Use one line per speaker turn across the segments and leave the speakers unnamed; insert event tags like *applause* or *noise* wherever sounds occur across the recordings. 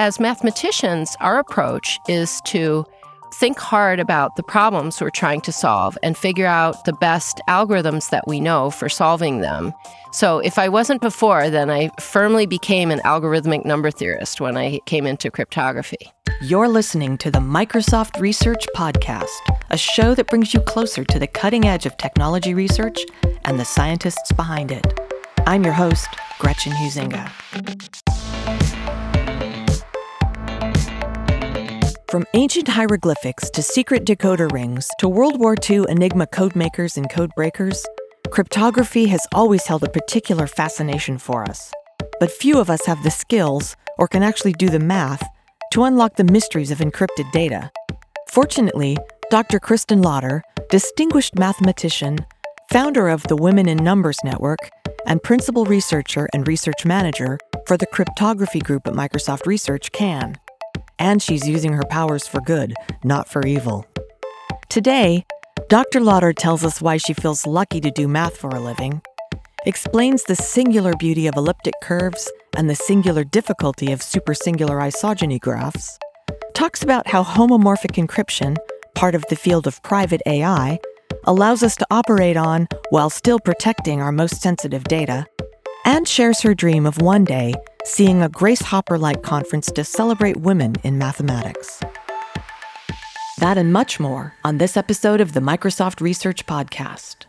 as mathematicians, our approach is to think hard about the problems we're trying to solve and figure out the best algorithms that we know for solving them. So, if I wasn't before, then I firmly became an algorithmic number theorist when I came into cryptography.
You're listening to the Microsoft Research Podcast, a show that brings you closer to the cutting edge of technology research and the scientists behind it. I'm your host, Gretchen Huizinga. From ancient hieroglyphics to secret decoder rings to World War II Enigma codemakers and codebreakers, cryptography has always held a particular fascination for us. But few of us have the skills or can actually do the math to unlock the mysteries of encrypted data. Fortunately, Dr. Kristin Lauter, distinguished mathematician, founder of the Women in Numbers Network, and principal researcher and research manager for the cryptography group at Microsoft Research, can and she's using her powers for good, not for evil. Today, Dr. Lauter tells us why she feels lucky to do math for a living, explains the singular beauty of elliptic curves and the singular difficulty of supersingular isogeny graphs, talks about how homomorphic encryption, part of the field of private AI, allows us to operate on while still protecting our most sensitive data, and shares her dream of one day seeing a Grace Hopper like conference to celebrate women in mathematics. That and much more on this episode of the Microsoft Research Podcast.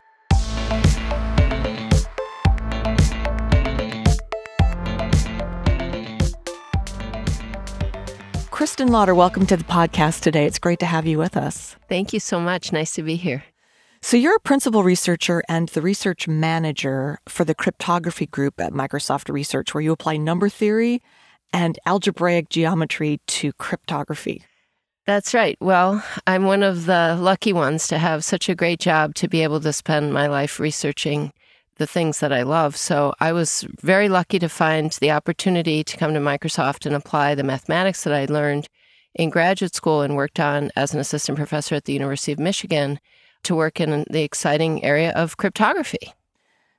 Kristin Lauter, welcome to the podcast today. It's great to have you with us.
Thank you so much. Nice to be here.
So, you're a principal researcher and the research manager for the cryptography group at Microsoft Research, where you apply number theory and algebraic geometry to cryptography.
That's right. Well, I'm one of the lucky ones to have such a great job to be able to spend my life researching the things that I love. So I was very lucky to find the opportunity to come to Microsoft and apply the mathematics that I learned in graduate school and worked on as an assistant professor at the University of Michigan to work in the exciting area of cryptography.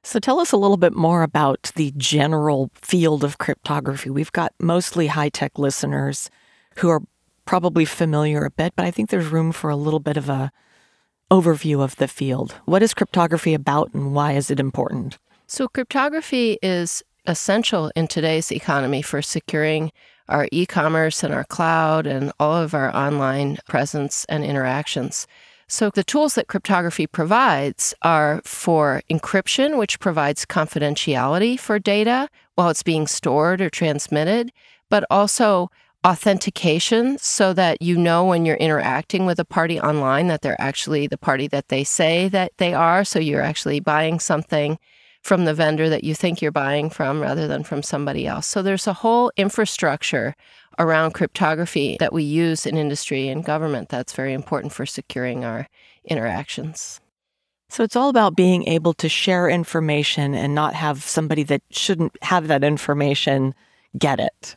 So tell us a little bit more about the general field of cryptography. We've got mostly high tech listeners who are probably familiar a bit, but I think there's room for a little bit of a overview of the field. What is cryptography about and why is it important?
So cryptography is essential in today's economy for securing our e-commerce and our cloud and all of our online presence and interactions. So, the tools that cryptography provides are for encryption, which provides confidentiality for data while it's being stored or transmitted, but also authentication so that you know when you're interacting with a party online that they're actually the party that they say that they are. So, you're actually buying something from the vendor that you think you're buying from rather than from somebody else. So, there's a whole infrastructure around cryptography that we use in industry and government that's very important for securing our interactions.
So it's all about being able to share information and not have somebody that shouldn't have that information get it.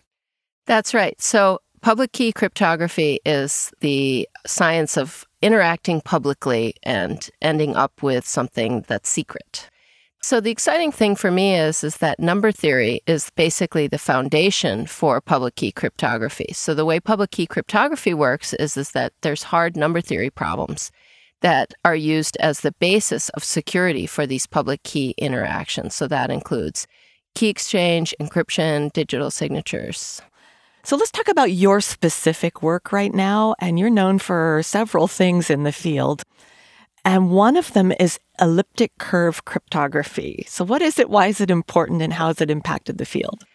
That's right. So public key cryptography is the science of interacting publicly and ending up with something that's secret. So the exciting thing for me is is that number theory is basically the foundation for public key cryptography. So the way public key cryptography works is is that there's hard number theory problems that are used as the basis of security for these public key interactions. So that includes key exchange, encryption, digital signatures.
So let's talk about your specific work right now. And you're known for several things in the field. And one of them is elliptic curve cryptography. So, what is it? Why is it important? And how has it impacted the field?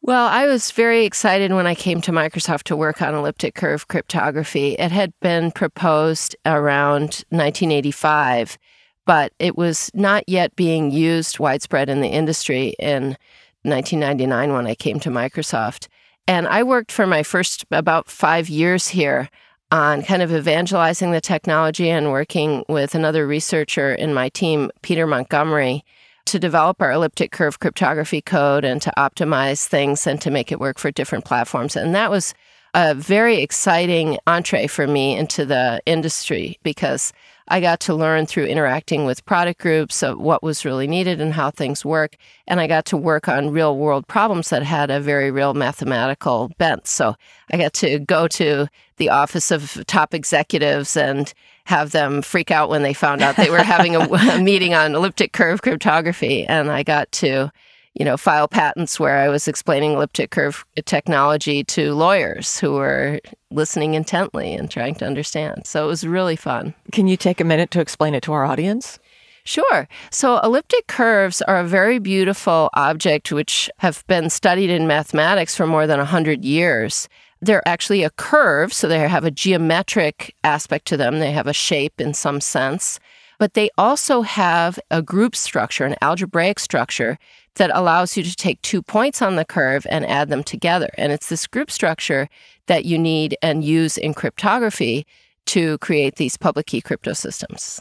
Well, I was very excited when I came to Microsoft to work on elliptic curve cryptography. It had been proposed around 1985, but it was not yet being used widespread in the industry in 1999 when I came to Microsoft. And I worked for my first about five years here on kind of evangelizing the technology and working with another researcher in my team, Peter Montgomery, to develop our elliptic curve cryptography code and to optimize things and to make it work for different platforms. And that was a very exciting entree for me into the industry because I got to learn through interacting with product groups what was really needed and how things work. And I got to work on real world problems that had a very real mathematical bent. So I got to go to the office of top executives and have them freak out when they found out they were having a, *laughs* a meeting on elliptic curve cryptography. And I got to you know, file patents where I was explaining elliptic curve technology to lawyers who were listening intently and trying to understand. So it was really fun.
Can you take a minute to explain it to our audience?
Sure. So elliptic curves are a very beautiful object which have been studied in mathematics for more than 100 years. They're actually a curve, so they have a geometric aspect to them. They have a shape in some sense but they also have a group structure, an algebraic structure that allows you to take two points on the curve and add them together. And it's this group structure that you need and use in cryptography to create these public key crypto systems.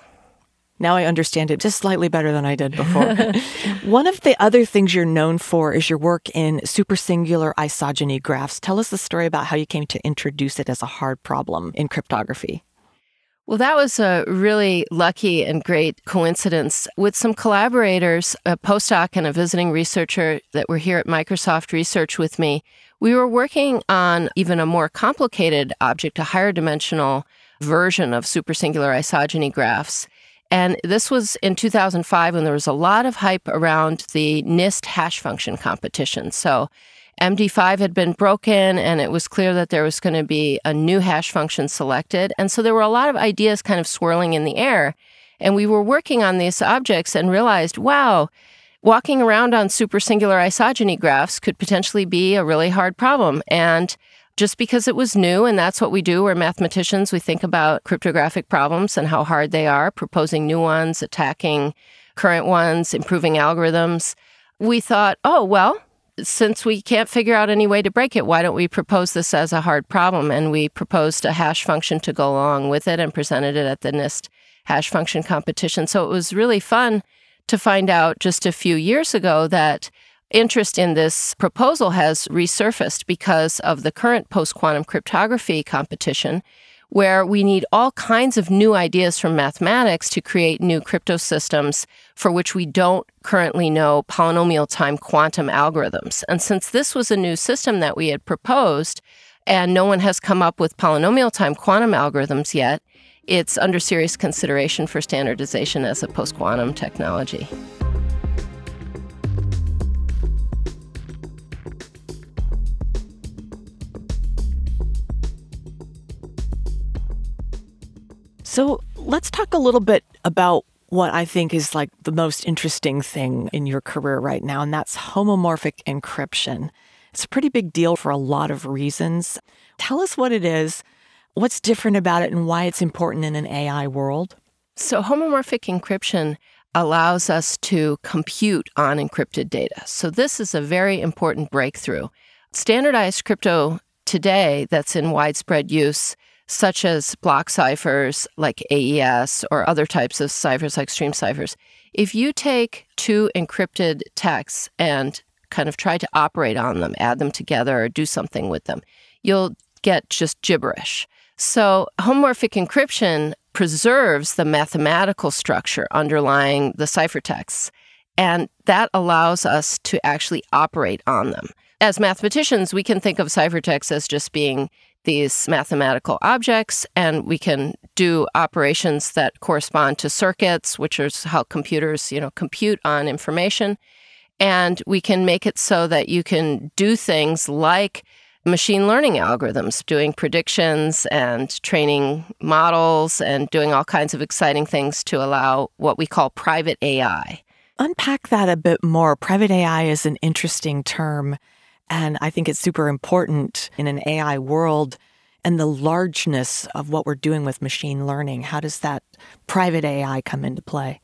Now I understand it just slightly better than I did before. *laughs* *laughs* One of the other things you're known for is your work in supersingular isogeny graphs. Tell us the story about how you came to introduce it as a hard problem in cryptography.
Well, that was a really lucky and great coincidence with some collaborators, a postdoc and a visiting researcher that were here at Microsoft Research with me. We were working on even a more complicated object, a higher dimensional version of supersingular isogeny graphs. And this was in 2005 when there was a lot of hype around the NIST hash function competition. So MD5 had been broken, and it was clear that there was going to be a new hash function selected. And so there were a lot of ideas kind of swirling in the air. And we were working on these objects and realized, wow, walking around on supersingular isogeny graphs could potentially be a really hard problem. And just because it was new, and that's what we do, we're mathematicians, we think about cryptographic problems and how hard they are, proposing new ones, attacking current ones, improving algorithms. We thought, oh, well, since we can't figure out any way to break it, why don't we propose this as a hard problem? And we proposed a hash function to go along with it and presented it at the NIST hash function competition. So it was really fun to find out just a few years ago that interest in this proposal has resurfaced because of the current post quantum cryptography competition where we need all kinds of new ideas from mathematics to create new crypto systems for which we don't currently know polynomial time quantum algorithms. And since this was a new system that we had proposed, and no one has come up with polynomial time quantum algorithms yet, it's under serious consideration for standardization as a post quantum technology.
So let's talk a little bit about what I think is like the most interesting thing in your career right now, and that's homomorphic encryption. It's a pretty big deal for a lot of reasons. Tell us what it is, what's different about it, and why it's important in an AI world.
So, homomorphic encryption allows us to compute on encrypted data. So, this is a very important breakthrough. Standardized crypto today that's in widespread use such as block ciphers like AES or other types of ciphers like stream ciphers, if you take two encrypted texts and kind of try to operate on them, add them together, or do something with them, you'll get just gibberish. So, homomorphic encryption preserves the mathematical structure underlying the ciphertexts, and that allows us to actually operate on them. As mathematicians, we can think of ciphertexts as just being these mathematical objects, and we can do operations that correspond to circuits, which is how computers, you know, compute on information. And we can make it so that you can do things like machine learning algorithms, doing predictions and training models and doing all kinds of exciting things to allow what we call private AI.
Unpack that a bit more. Private AI is an interesting term. And I think it's super important in an AI world and the largeness of what we're doing with machine learning. How does that private AI come into play?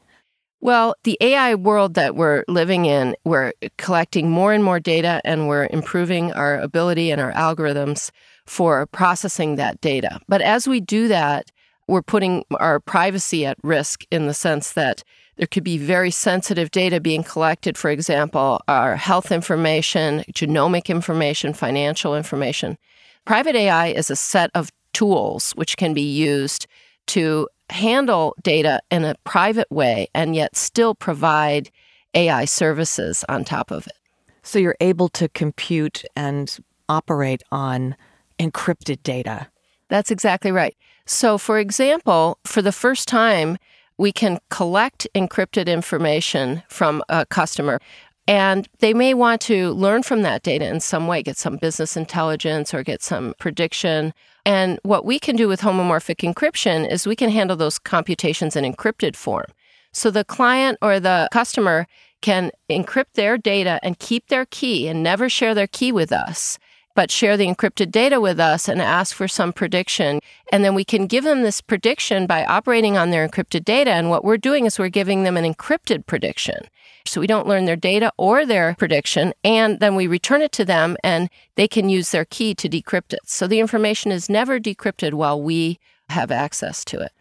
Well, the AI world that we're living in, we're collecting more and more data and we're improving our ability and our algorithms for processing that data. But as we do that, we're putting our privacy at risk in the sense that there could be very sensitive data being collected, for example, our health information, genomic information, financial information. Private AI is a set of tools which can be used to handle data in a private way and yet still provide AI services on top of it.
So you're able to compute and operate on encrypted data.
That's exactly right. So, for example, for the first time, we can collect encrypted information from a customer. And they may want to learn from that data in some way, get some business intelligence or get some prediction. And what we can do with homomorphic encryption is we can handle those computations in encrypted form. So the client or the customer can encrypt their data and keep their key and never share their key with us but share the encrypted data with us and ask for some prediction. And then we can give them this prediction by operating on their encrypted data. And what we're doing is we're giving them an encrypted prediction. So we don't learn their data or their prediction. And then we return it to them and they can use their key to decrypt it. So the information is never decrypted while we have access to it.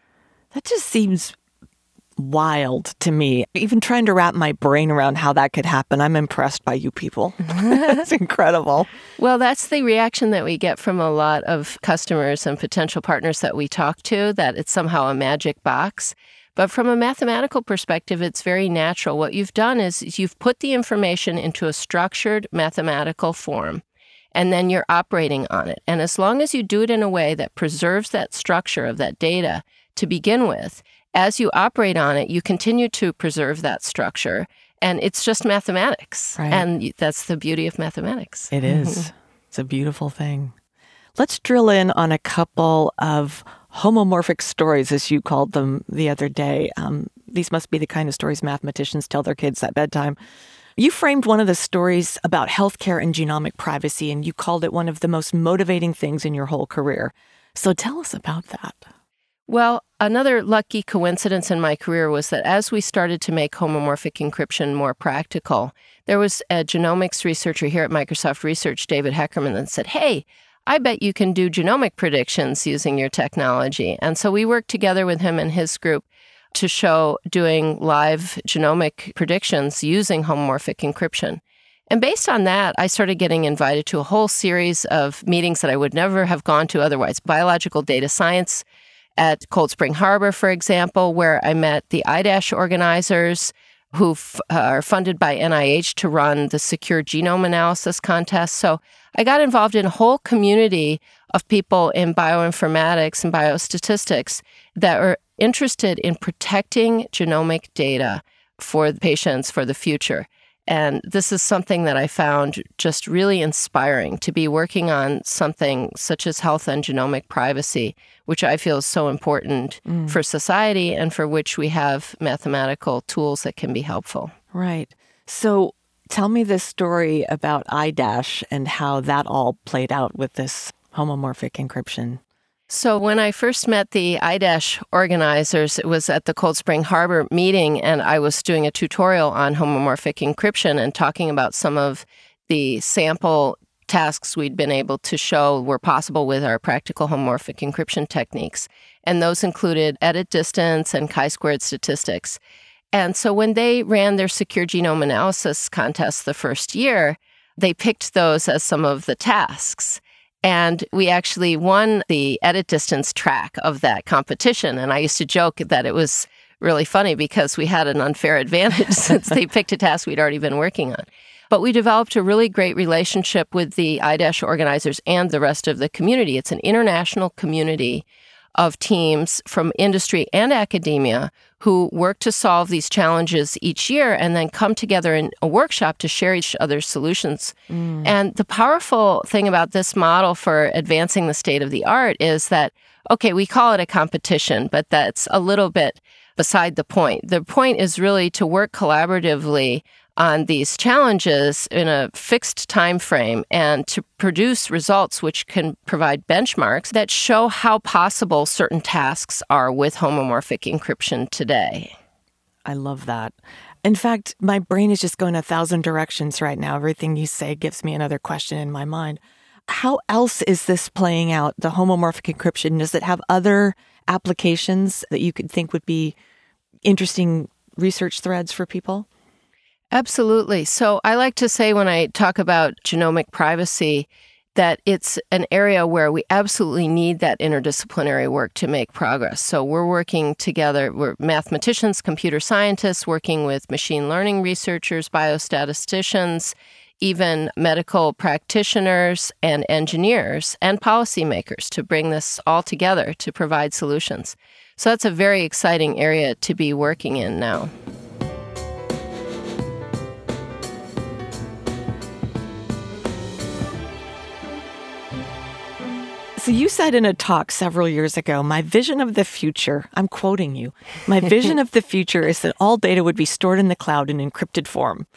That just seems wild to me. Even trying to wrap my brain around how that could happen, I'm impressed by you people. *laughs* It's incredible.
Well, that's the reaction that we get from a lot of customers and potential partners that we talk to that it's somehow a magic box. But from a mathematical perspective, it's very natural. What you've done is you've put the information into a structured mathematical form and then you're operating on it. And as long as you do it in a way that preserves that structure of that data to begin with, as you operate on it, you continue to preserve that structure. And it's just mathematics. Right. And that's the beauty of mathematics.
It is. Mm-hmm. It's a beautiful thing. Let's drill in on a couple of homomorphic stories, as you called them the other day. Um, these must be the kind of stories mathematicians tell their kids at bedtime. You framed one of the stories about healthcare and genomic privacy, and you called it one of the most motivating things in your whole career. So tell us about that.
Well, another lucky coincidence in my career was that as we started to make homomorphic encryption more practical, there was a genomics researcher here at Microsoft Research, David Heckerman, that said, Hey, I bet you can do genomic predictions using your technology. And so we worked together with him and his group to show doing live genomic predictions using homomorphic encryption. And based on that, I started getting invited to a whole series of meetings that I would never have gone to otherwise biological data science at Cold Spring Harbor, for example, where I met the IDASH organizers who f- are funded by NIH to run the secure genome analysis contest. So I got involved in a whole community of people in bioinformatics and biostatistics that are interested in protecting genomic data for patients for the future. And this is something that I found just really inspiring to be working on something such as health and genomic privacy, which I feel is so important mm. for society and for which we have mathematical tools that can be helpful.
Right. So tell me this story about iDash and how that all played out with this homomorphic encryption.
So, when I first met the iDash organizers, it was at the Cold Spring Harbor meeting, and I was doing a tutorial on homomorphic encryption and talking about some of the sample tasks we'd been able to show were possible with our practical homomorphic encryption techniques. And those included edit distance and chi squared statistics. And so, when they ran their secure genome analysis contest the first year, they picked those as some of the tasks. And we actually won the edit distance track of that competition. And I used to joke that it was really funny because we had an unfair *laughs* advantage since they picked a task we'd already been working on. But we developed a really great relationship with the iDash organizers and the rest of the community. It's an international community of teams from industry and academia who work to solve these challenges each year and then come together in a workshop to share each other's solutions. Mm. And the powerful thing about this model for advancing the state of the art is that, okay, we call it a competition, but that's a little bit beside the point. The point is really to work collaboratively on these challenges in a fixed time frame and to produce results which can provide benchmarks that show how possible certain tasks are with homomorphic encryption today.
I love that. In fact, my brain is just going a thousand directions right now. Everything you say gives me another question in my mind. How else is this playing out, the homomorphic encryption? Does it have other applications that you could think would be interesting research threads for people?
Absolutely. So I like to say when I talk about genomic privacy, that it's an area where we absolutely need that interdisciplinary work to make progress. So we're working together, we're mathematicians, computer scientists, working with machine learning researchers, biostatisticians, even medical practitioners and engineers and policymakers to bring this all together to provide solutions. So that's a very exciting area to be working in now.
So you said in a talk several years ago, my vision of the future, I'm quoting you, my vision of the future is that all data would be stored in the cloud in encrypted form.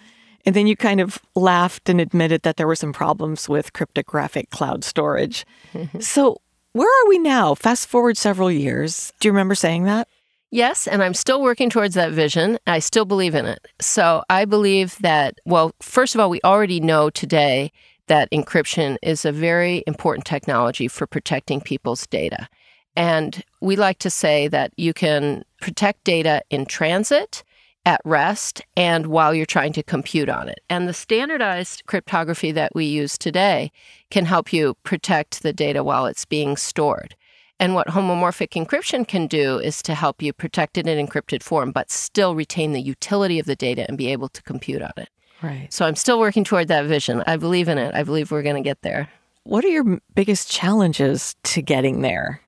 And then you kind of laughed and admitted that there were some problems with cryptographic cloud storage. Mm-hmm. so where are we now? Fast forward several years. Do you remember saying that?
Yes, and I'm still working towards that vision. I still believe in it. So I believe that, well, first of all, we already know today that encryption is a very important technology for protecting people's data. And we like to say that you can protect data in transit, at rest, and while you're trying to compute on it. And the standardized cryptography that we use today can help you protect the data while it's being stored. And what homomorphic encryption can do is to help you protect it in encrypted form, but still retain the utility of the data and be able to compute on it.
Right.
So I'm still working toward that vision. I believe in it. I believe we're going to get there.
What are your biggest challenges to getting there?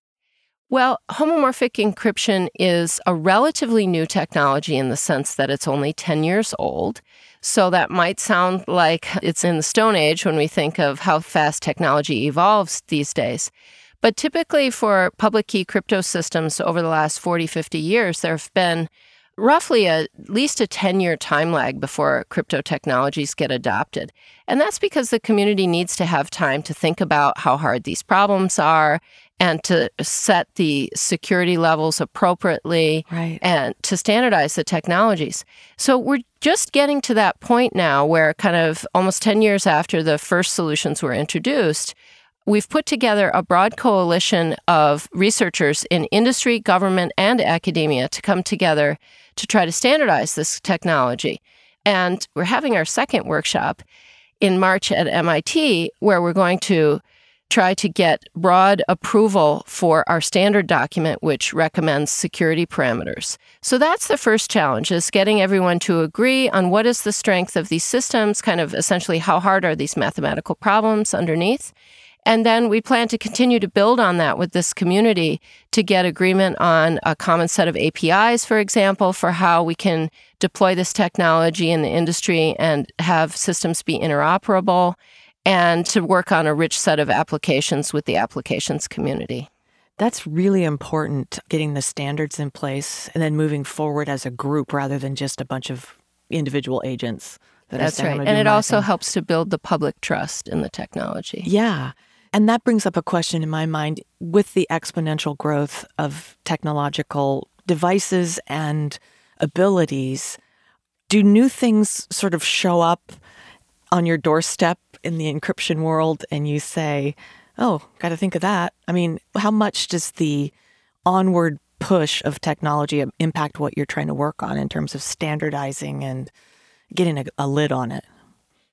Well, homomorphic encryption is a relatively new technology in the sense that it's only 10 years old. So that might sound like it's in the Stone Age when we think of how fast technology evolves these days. But typically, for public key crypto systems over the last 40, 50 years, there have been roughly a, at least a 10 year time lag before crypto technologies get adopted. And that's because the community needs to have time to think about how hard these problems are and to set the security levels appropriately
right.
and to standardize the technologies. So we're just getting to that point now where, kind of almost 10 years after the first solutions were introduced, we've put together a broad coalition of researchers in industry, government, and academia to come together to try to standardize this technology. And we're having our second workshop in March at MIT, where we're going to try to get broad approval for our standard document, which recommends security parameters. So that's the first challenge is getting everyone to agree on what is the strength of these systems, kind of essentially how hard are these mathematical problems underneath. And then we plan to continue to build on that with this community to get agreement on a common set of APIs, for example, for how we can deploy this technology in the industry and have systems be interoperable, and to work on a rich set of applications with the applications community.
That's really important, getting the standards in place and then moving forward as a group rather than just a bunch of individual agents.
That That's right. And it also thing. helps to build the public trust in the technology.
Yeah. And that brings up a question in my mind with the exponential growth of technological devices and abilities. Do new things sort of show up on your doorstep in the encryption world and you say, oh, got to think of that? I mean, how much does the onward push of technology impact what you're trying to work on in terms of standardizing and getting a, a lid on it?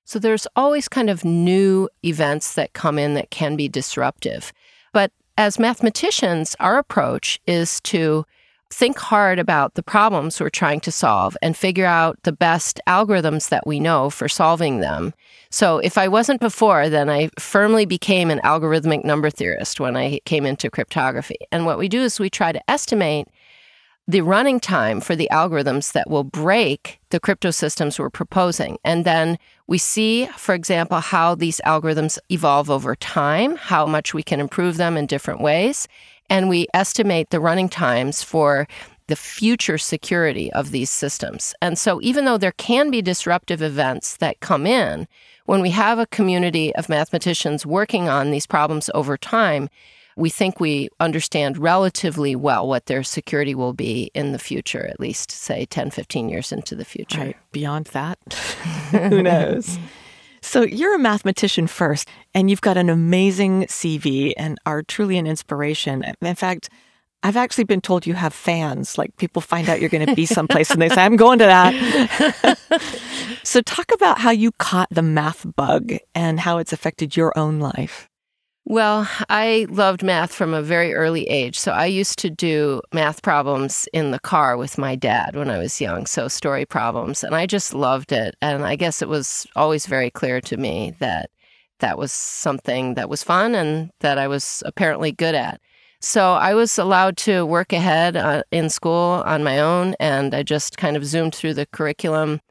So there's always kind of new events that come in that can be disruptive. But as mathematicians, our approach is to think hard about the problems we're trying to solve and figure out the best algorithms that we know for solving them. So if I wasn't before, then I firmly became an algorithmic number theorist when I came into cryptography. And what we do is we try to estimate the running time for the algorithms that will break the crypto systems we're proposing. And then we see, for example, how these algorithms evolve over time, how much we can improve them in different ways. And we estimate the running times for the future security of these systems. And so, even though there can be disruptive events that come in, when we have a community of mathematicians working on these problems over time, we think we understand relatively well what their security will be in the future, at least, say, 10, 15 years into the future.
Right. Beyond that, *laughs* who *laughs* knows? So, you're a mathematician first, and you've got an amazing CV and are truly an inspiration. In fact, I've actually been told you have fans. Like people find out you're going to be someplace and they say, I'm going to that. *laughs* so, talk about how you caught the math bug and how it's affected your own life.
Well, I loved math from a very early age. So I used to do math problems in the car with my dad when I was young. So story problems. And I just loved it. And I guess it was always very clear to me that that was something that was fun and that I was apparently good at. So I was allowed to work ahead uh, in school on my own. And I just kind of zoomed through the curriculum.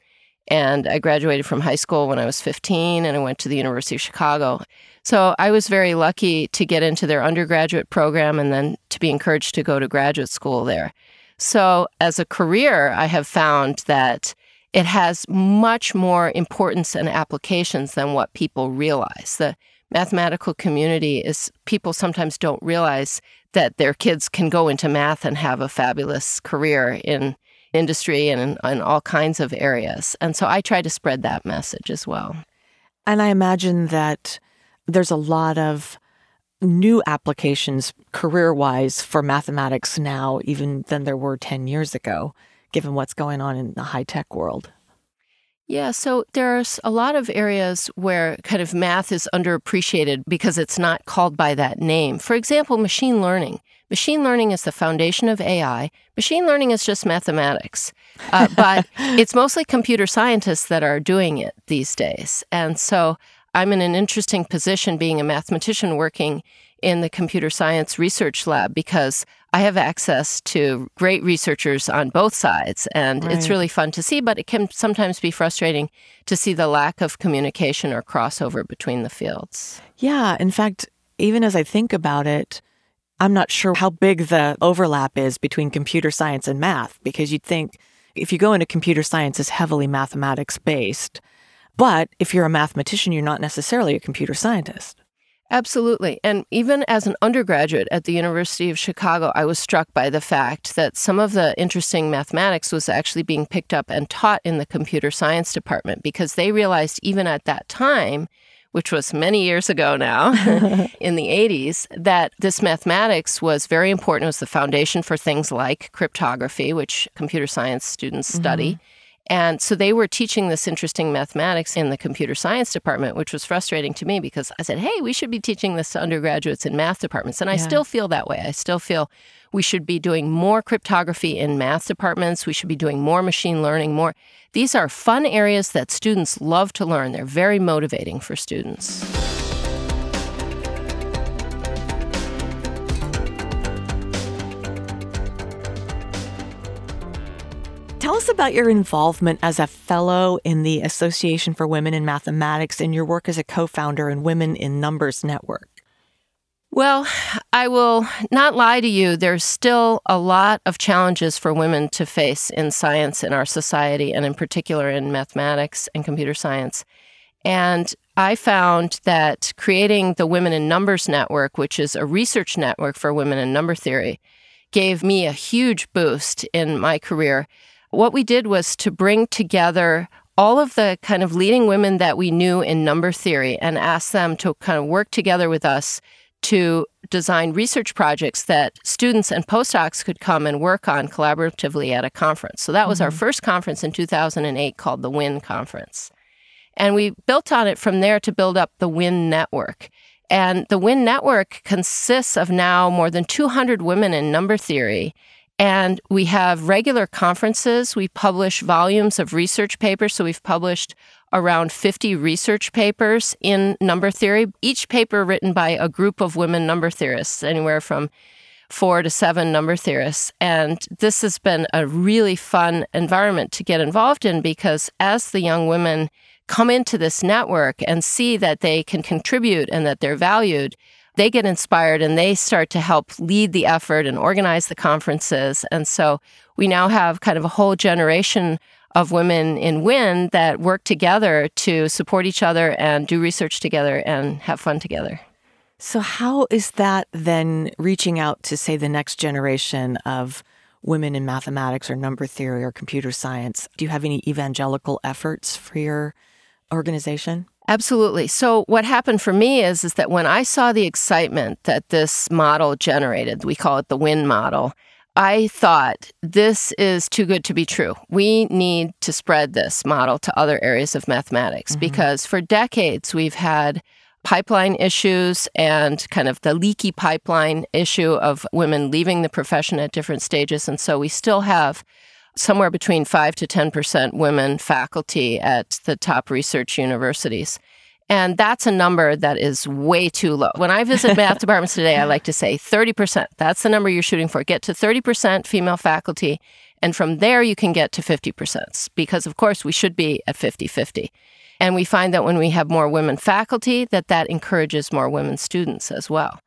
And I graduated from high school when I was 15 and I went to the University of Chicago. So I was very lucky to get into their undergraduate program and then to be encouraged to go to graduate school there. So as a career, I have found that it has much more importance and applications than what people realize. The mathematical community is people sometimes don't realize that their kids can go into math and have a fabulous career in industry and in, in all kinds of areas. And so I try to spread that message as well.
And I imagine that there's a lot of new applications career wise for mathematics now, even than there were 10 years ago, given what's going on in the high tech world.
Yeah, so there's a lot of areas where kind of math is underappreciated because it's not called by that name. For example, machine learning. Machine learning is the foundation of AI. Machine learning is just mathematics, uh, but *laughs* it's mostly computer scientists that are doing it these days. And so I'm in an interesting position being a mathematician working in the computer science research lab because I have access to great researchers on both sides. And right. it's really fun to see, but it can sometimes be frustrating to see the lack of communication or crossover between the fields.
Yeah. In fact, even as I think about it, I'm not sure how big the overlap is between computer science and math because you'd think if you go into computer science, it's heavily mathematics based. But if you're a mathematician, you're not necessarily a computer scientist.
Absolutely. And even as an undergraduate at the University of Chicago, I was struck by the fact that some of the interesting mathematics was actually being picked up and taught in the computer science department because they realized even at that time, which was many years ago now *laughs* in the 80s, that this mathematics was very important. It was the foundation for things like cryptography, which computer science students study. Mm-hmm. And so they were teaching this interesting mathematics in the computer science department, which was frustrating to me because I said, hey, we should be teaching this to undergraduates in math departments. And I still feel that way. I still feel we should be doing more cryptography in math departments. We should be doing more machine learning, more. These are fun areas that students love to learn. They're very motivating for students.
About your involvement as a fellow in the Association for Women in Mathematics and your work as a co founder in Women in Numbers Network.
Well, I will not lie to you. There's still a lot of challenges for women to face in science in our society, and in particular in mathematics and computer science. And I found that creating the Women in Numbers Network, which is a research network for women in number theory, gave me a huge boost in my career what we did was to bring together all of the kind of leading women that we knew in number theory and ask them to kind of work together with us to design research projects that students and postdocs could come and work on collaboratively at a conference. So that was mm-hmm. our first conference in 2008 called the WIN Conference. And we built on it from there to build up the WIN network. And the WIN network consists of now more than 200 women in number theory and we have regular conferences. We publish volumes of research papers. So we've published around 50 research papers in number theory, each paper written by a group of women number theorists, anywhere from four to seven number theorists. And this has been a really fun environment to get involved in because as the young women come into this network and see that they can contribute and that they're valued, they get inspired and they start to help lead the effort and organize the conferences. And so we now have kind of a whole generation of women in WIN that work together to support each other and do research together and have fun together.
So, how is that then reaching out to, say, the next generation of women in mathematics or number theory or computer science? Do you have any evangelical efforts for your organization?
Absolutely. So what happened for me is is that when I saw the excitement that this model generated, we call it the WIN model, I thought this is too good to be true. We need to spread this model to other areas of mathematics mm-hmm. because for decades we've had pipeline issues and kind of the leaky pipeline issue of women leaving the profession at different stages. And so we still have somewhere between 5 to 10% women faculty at the top research universities. And that's a number that is way too low. When I visit *laughs* math departments today, I like to say 30%. That's the number you're shooting for. Get to 30% female faculty. And from there, you can get to 50%, because of course, we should be at 50 50. And we find that when we have more women faculty, that that encourages more women students as well.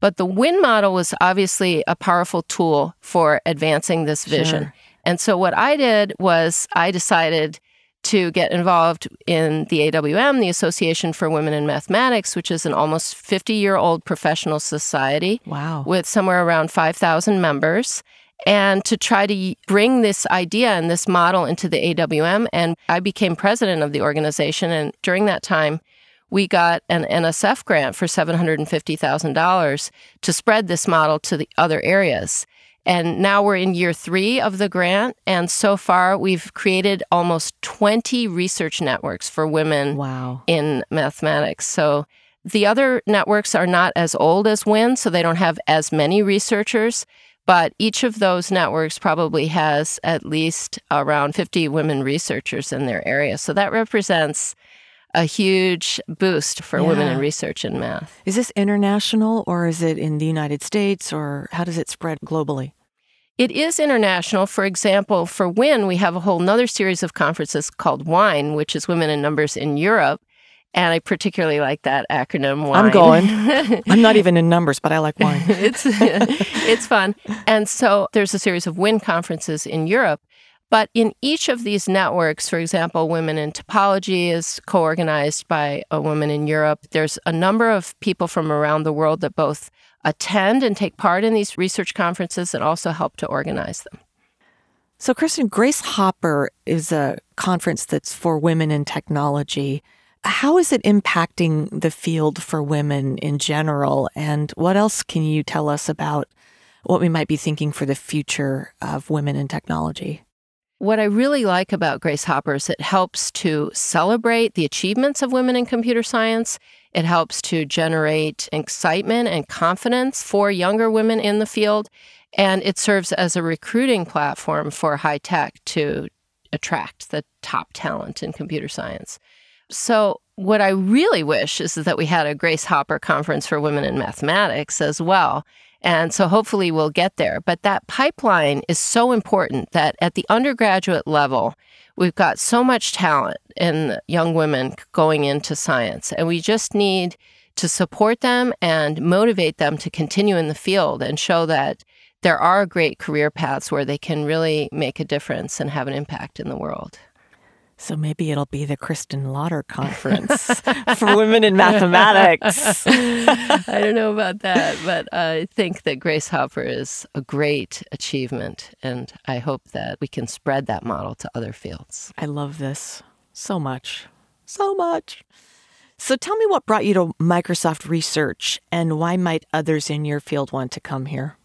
But the WIN model was obviously a powerful tool for advancing this vision. Sure. And so what I did was I decided to get involved in the AWM, the Association for Women in Mathematics, which is an almost 50 year old professional society.
Wow.
With somewhere around 5,000 members. And to try to bring this idea and this model into the AWM. And I became president of the organization. And during that time, we got an NSF grant for $750,000 to spread this model to the other areas. And now we're in year three of the grant. And so far, we've created almost 20 research networks for women
wow.
in mathematics. So the other networks are not as old as WIN, so they don't have as many researchers. But each of those networks probably has at least around 50 women researchers in their area. So that represents a huge boost for yeah. women in research in math.
Is this international or is it in the United States or how does it spread globally?
It is international. For example, for WIN, we have a whole nother series of conferences called WINE, which is Women in Numbers in Europe. And I particularly like that acronym. WINE.
I'm going. *laughs* I'm not even in numbers, but I like wine. *laughs*
it's *laughs* it's fun. And so there's a series of WIN conferences in Europe. But in each of these networks, for example, Women in Topology is co organized by a woman in Europe. There's a number of people from around the world that both attend and take part in these research conferences and also help to organize them.
So, Kristin, Grace Hopper is a conference that's for women in technology. How is it impacting the field for women in general? And what else can you tell us about what we might be thinking for the future of women in technology?
What I really like about Grace Hopper is it helps to celebrate the achievements of women in computer science. It helps to generate excitement and confidence for younger women in the field. And it serves as a recruiting platform for high tech to attract the top talent in computer science. So, what I really wish is that we had a Grace Hopper conference for women in mathematics as well. And so hopefully we'll get there. But that pipeline is so important that at the undergraduate level, we've got so much talent in young women going into science. And we just need to support them and motivate them to continue in the field and show that there are great career paths where they can really make a difference and have an impact in the world.
So maybe it'll be the Kristin Lauter Conference *laughs* for women in mathematics. *laughs*
I don't know about that, but I think that Grace Hopper is a great achievement, and I hope that we can spread that model to other fields.
I love this so much, so much. So tell me what brought you to Microsoft Research, and why might others in your field want to come here?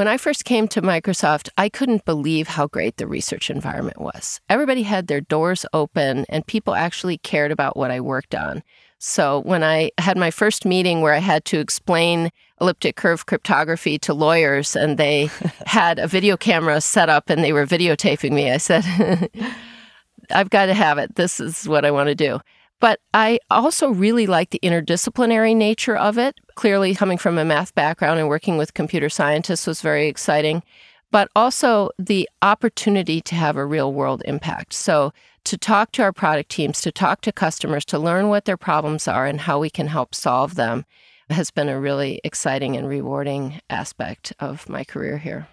When I first came to Microsoft, I couldn't believe how great the research environment was. Everybody had their doors open, and people actually cared about what I worked on. So when I had my first meeting where I had to explain elliptic curve cryptography to lawyers, and they *laughs* had a video camera set up and they were videotaping me, I said, *laughs* I've got to have it. This is what I want to do. But I also really like the interdisciplinary nature of it. Clearly, coming from a math background and working with computer scientists was very exciting, but also the opportunity to have a real world impact. So, to talk to our product teams, to talk to customers, to learn what their problems are and how we can help solve them has been a really exciting and rewarding aspect of my career here.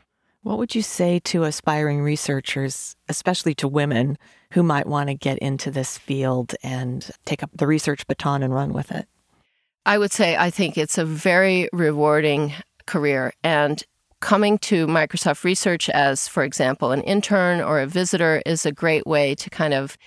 What would you say to aspiring researchers, especially to women who might want to get into this field and take up the research baton and run with it?
I would say I think it's a very rewarding career. And coming to Microsoft Research as, for example, an intern or a visitor is a great way to kind of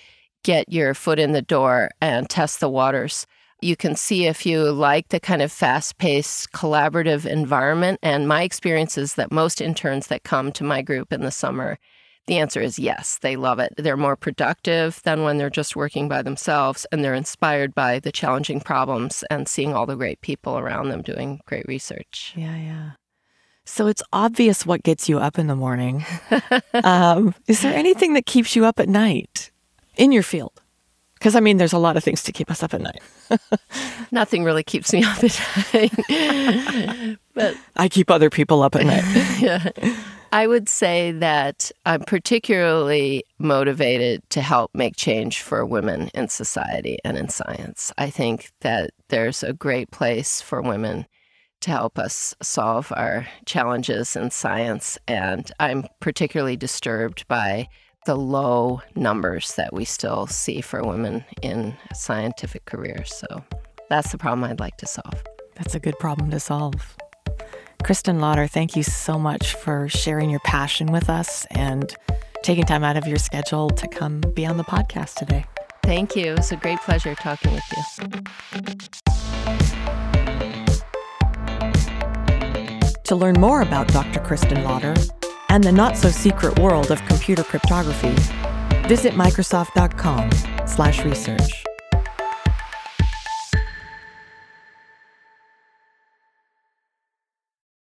get your foot in the door and test the waters. You can see if you like the kind of fast paced collaborative environment. And my experience is that most interns that come to my group in the summer, The answer is yes, they love it. They're more productive than when they're just working by themselves, and they're inspired by the challenging problems and seeing all the great people around them doing great research.
Yeah, yeah. So it's obvious what gets you up in the morning. *laughs* um, is there anything that keeps you up at night in your field? Because I mean, there's a lot of things to keep us up at night. *laughs*
Nothing really keeps me up at night, *laughs*
but I keep other people up at night. *laughs*
yeah. I would say that I'm particularly motivated to help make change for women in society and in science. I think that there's a great place for women to help us solve our challenges in science. And I'm particularly disturbed by the low numbers that we still see for women in scientific careers. So that's the problem I'd like to solve.
That's a good problem to solve. Kristin Lauter, thank you so much for sharing your passion with us and taking time out of your schedule to come be on the podcast today.
Thank you. It was a great pleasure talking with you.
To learn more about Dr. Kristin Lauter and the not-so-secret world of computer cryptography, visit microsoft.com/research.